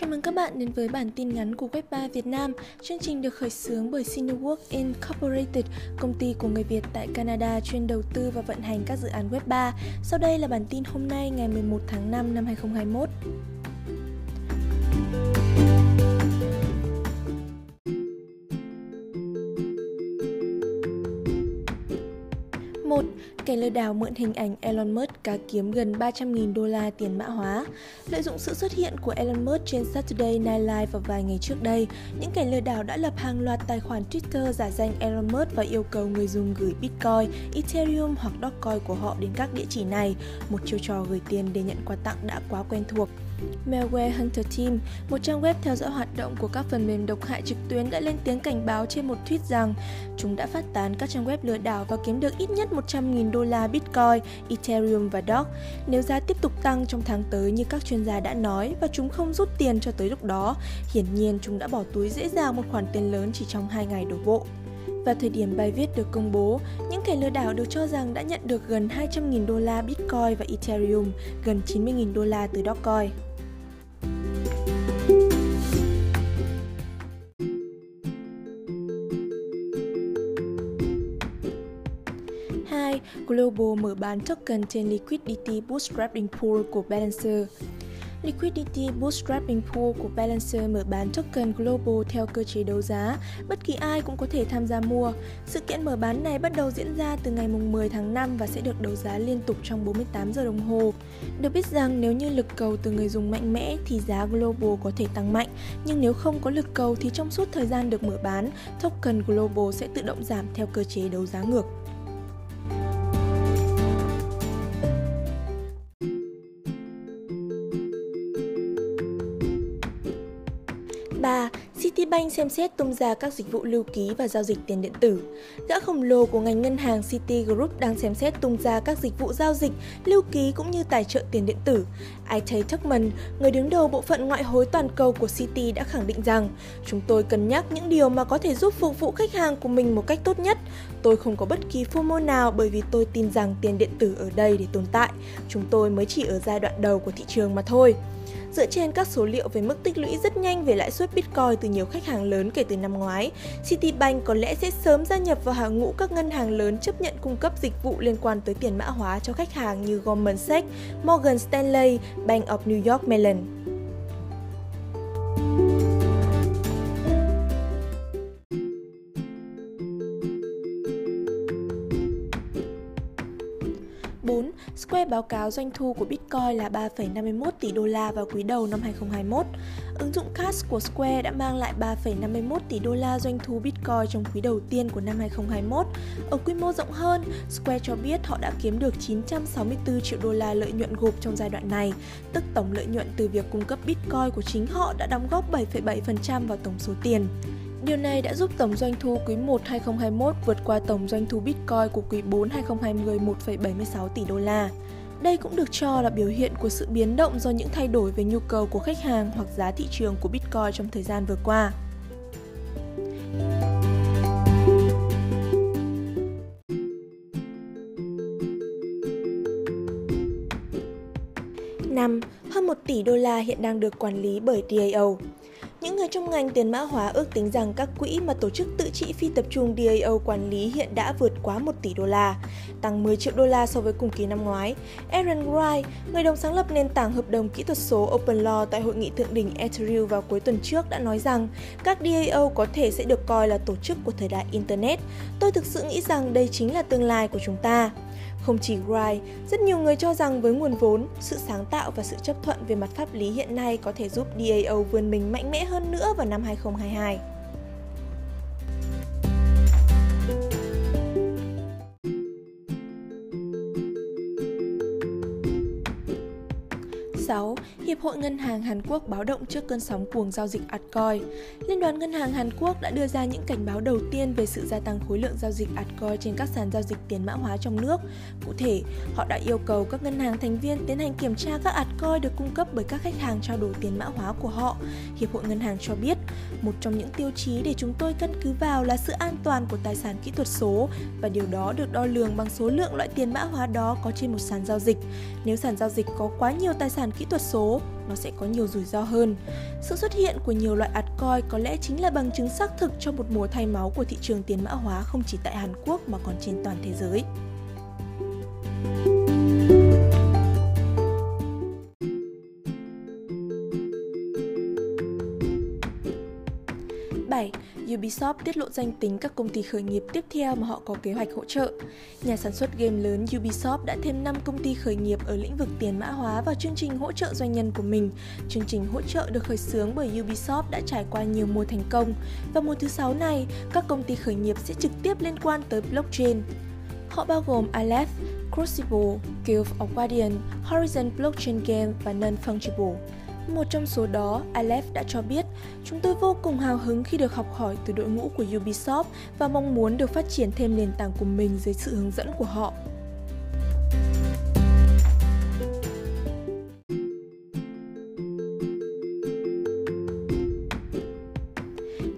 Chào mừng các bạn đến với bản tin ngắn của Web3 Việt Nam. Chương trình được khởi xướng bởi Cinework Incorporated, công ty của người Việt tại Canada chuyên đầu tư và vận hành các dự án Web3. Sau đây là bản tin hôm nay ngày 11 tháng 5 năm 2021. Kẻ lừa đảo mượn hình ảnh Elon Musk cá kiếm gần 300.000 đô la tiền mã hóa. Lợi dụng sự xuất hiện của Elon Musk trên Saturday Night Live vào vài ngày trước đây, những kẻ lừa đảo đã lập hàng loạt tài khoản Twitter giả danh Elon Musk và yêu cầu người dùng gửi Bitcoin, Ethereum hoặc Dogecoin của họ đến các địa chỉ này. Một chiêu trò gửi tiền để nhận quà tặng đã quá quen thuộc. Malware Hunter Team, một trang web theo dõi hoạt động của các phần mềm độc hại trực tuyến đã lên tiếng cảnh báo trên một tweet rằng chúng đã phát tán các trang web lừa đảo và kiếm được ít nhất 100.000 đô la Bitcoin, Ethereum và Doge nếu giá tiếp tục tăng trong tháng tới như các chuyên gia đã nói và chúng không rút tiền cho tới lúc đó. Hiển nhiên chúng đã bỏ túi dễ dàng một khoản tiền lớn chỉ trong 2 ngày đổ bộ. Vào thời điểm bài viết được công bố, những kẻ lừa đảo được cho rằng đã nhận được gần 200.000 đô la Bitcoin và Ethereum, gần 90.000 đô la từ Dogecoin. 2. Global mở bán token trên Liquidity Bootstrapping Pool của Balancer. Liquidity Bootstrapping Pool của Balancer mở bán token Global theo cơ chế đấu giá, bất kỳ ai cũng có thể tham gia mua. Sự kiện mở bán này bắt đầu diễn ra từ ngày 10 tháng 5 và sẽ được đấu giá liên tục trong 48 giờ đồng hồ. Được biết rằng nếu như lực cầu từ người dùng mạnh mẽ thì giá Global có thể tăng mạnh, nhưng nếu không có lực cầu thì trong suốt thời gian được mở bán, token Global sẽ tự động giảm theo cơ chế đấu giá ngược. Citibank xem xét tung ra các dịch vụ lưu ký và giao dịch tiền điện tử. Gã khổng lồ của ngành ngân hàng Citigroup đang xem xét tung ra các dịch vụ giao dịch, lưu ký cũng như tài trợ tiền điện tử. Itay Tuckman, người đứng đầu bộ phận ngoại hối toàn cầu của Citi đã khẳng định rằng chúng tôi cân nhắc những điều mà có thể giúp phục vụ khách hàng của mình một cách tốt nhất. Tôi không có bất kỳ FOMO nào bởi vì tôi tin rằng tiền điện tử ở đây để tồn tại. Chúng tôi mới chỉ ở giai đoạn đầu của thị trường mà thôi. Dựa trên các số liệu về mức tích lũy rất nhanh về lãi suất Bitcoin từ nhiều khách hàng lớn kể từ năm ngoái, Citibank có lẽ sẽ sớm gia nhập vào hàng ngũ các ngân hàng lớn chấp nhận cung cấp dịch vụ liên quan tới tiền mã hóa cho khách hàng như Goldman Sachs, Morgan Stanley, Bank of New York Mellon. 4. Square báo cáo doanh thu của Bitcoin là 3,51 tỷ đô la vào quý đầu năm 2021. Ứng dụng Cash của Square đã mang lại 3,51 tỷ đô la doanh thu Bitcoin trong quý đầu tiên của năm 2021. Ở quy mô rộng hơn, Square cho biết họ đã kiếm được 964 triệu đô la lợi nhuận gộp trong giai đoạn này, tức tổng lợi nhuận từ việc cung cấp Bitcoin của chính họ đã đóng góp 7,7% vào tổng số tiền. Điều này đã giúp tổng doanh thu quý 1 2021 vượt qua tổng doanh thu Bitcoin của quý 4 2020 1,76 tỷ đô la. Đây cũng được cho là biểu hiện của sự biến động do những thay đổi về nhu cầu của khách hàng hoặc giá thị trường của Bitcoin trong thời gian vừa qua. Năm, hơn 1 tỷ đô la hiện đang được quản lý bởi DAO. Những người trong ngành tiền mã hóa ước tính rằng các quỹ mà tổ chức tự trị phi tập trung DAO quản lý hiện đã vượt quá 1 tỷ đô la, tăng 10 triệu đô la so với cùng kỳ năm ngoái. Aaron Wright, người đồng sáng lập nền tảng hợp đồng kỹ thuật số OpenLaw tại hội nghị thượng đỉnh Ethereum vào cuối tuần trước đã nói rằng các DAO có thể sẽ được coi là tổ chức của thời đại Internet. Tôi thực sự nghĩ rằng đây chính là tương lai của chúng ta. Không chỉ Wright, rất nhiều người cho rằng với nguồn vốn, sự sáng tạo và sự chấp thuận về mặt pháp lý hiện nay có thể giúp DAO vươn mình mạnh mẽ hơn nữa vào năm 2022. Hiệp hội Ngân hàng Hàn Quốc báo động trước cơn sóng cuồng giao dịch altcoin. Liên đoàn Ngân hàng Hàn Quốc đã đưa ra những cảnh báo đầu tiên về sự gia tăng khối lượng giao dịch altcoin trên các sàn giao dịch tiền mã hóa trong nước. Cụ thể, họ đã yêu cầu các ngân hàng thành viên tiến hành kiểm tra các altcoin được cung cấp bởi các khách hàng trao đổi tiền mã hóa của họ. Hiệp hội Ngân hàng cho biết, một trong những tiêu chí để chúng tôi căn cứ vào là sự an toàn của tài sản kỹ thuật số, và điều đó được đo lường bằng số lượng loại tiền mã hóa đó có trên một sàn giao dịch. Nếu sàn giao dịch có quá nhiều tài sản kỹ thuật số, nó sẽ có nhiều rủi ro hơn. Sự xuất hiện của nhiều loại altcoin có lẽ chính là bằng chứng xác thực cho một mùa thay máu của thị trường tiền mã hóa không chỉ tại Hàn Quốc mà còn trên toàn thế giới. 7. Ubisoft tiết lộ danh tính các công ty khởi nghiệp tiếp theo mà họ có kế hoạch hỗ trợ. Nhà sản xuất game lớn Ubisoft đã thêm 5 công ty khởi nghiệp ở lĩnh vực tiền mã hóa vào chương trình hỗ trợ doanh nhân của mình. Chương trình hỗ trợ được khởi xướng bởi Ubisoft đã trải qua nhiều mùa thành công và mùa thứ 6 này, các công ty khởi nghiệp sẽ trực tiếp liên quan tới blockchain. Họ bao gồm Aleph, Crucible, Guild of Guardian, Horizon Blockchain Game và Non-Fungible. Một trong số đó, Aleph đã cho biết, chúng tôi vô cùng hào hứng khi được học hỏi từ đội ngũ của Ubisoft và mong muốn được phát triển thêm nền tảng của mình dưới sự hướng dẫn của họ.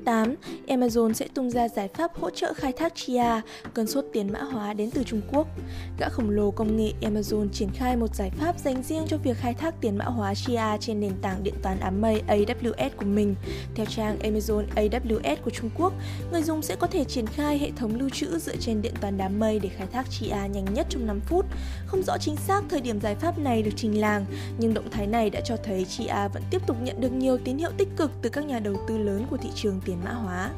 8, Amazon sẽ tung ra giải pháp hỗ trợ khai thác chia, cơn sốt tiền mã hóa đến từ Trung Quốc. Gã khổng lồ công nghệ Amazon triển khai một giải pháp dành riêng cho việc khai thác tiền mã hóa chia trên nền tảng điện toán ám mây AWS của mình. Theo trang Amazon AWS của Trung Quốc, người dùng sẽ có thể triển khai hệ thống lưu trữ dựa trên điện toán đám mây để khai thác chia nhanh nhất trong 5 phút. Không rõ chính xác thời điểm giải pháp này được trình làng, nhưng động thái này đã cho thấy chia vẫn tiếp tục nhận được nhiều tín hiệu tích cực từ các nhà đầu tư lớn của thị trường tiền mã hóa.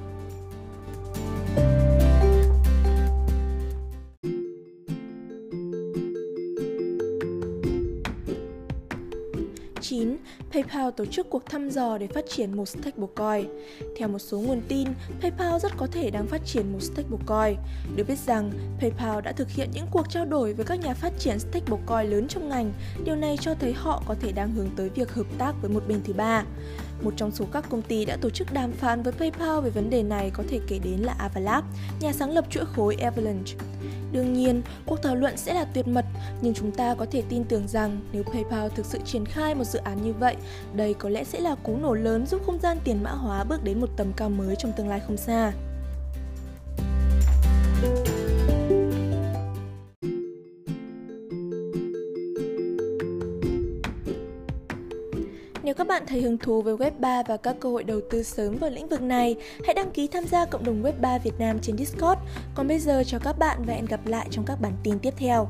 PayPal tổ chức cuộc thăm dò để phát triển một stablecoin. Theo một số nguồn tin, PayPal rất có thể đang phát triển một stablecoin. Được biết rằng, PayPal đã thực hiện những cuộc trao đổi với các nhà phát triển stablecoin lớn trong ngành. Điều này cho thấy họ có thể đang hướng tới việc hợp tác với một bên thứ ba. Một trong số các công ty đã tổ chức đàm phán với PayPal về vấn đề này có thể kể đến là Avalab, nhà sáng lập chuỗi khối Avalanche. Đương nhiên, cuộc thảo luận sẽ là tuyệt mật, nhưng chúng ta có thể tin tưởng rằng nếu PayPal thực sự triển khai một dự án như vậy, đây có lẽ sẽ là cú nổ lớn giúp không gian tiền mã hóa bước đến một tầm cao mới trong tương lai không xa. Nếu các bạn thấy hứng thú với Web3 và các cơ hội đầu tư sớm vào lĩnh vực này, hãy đăng ký tham gia cộng đồng Web3 Việt Nam trên Discord. Còn bây giờ chào các bạn và hẹn gặp lại trong các bản tin tiếp theo.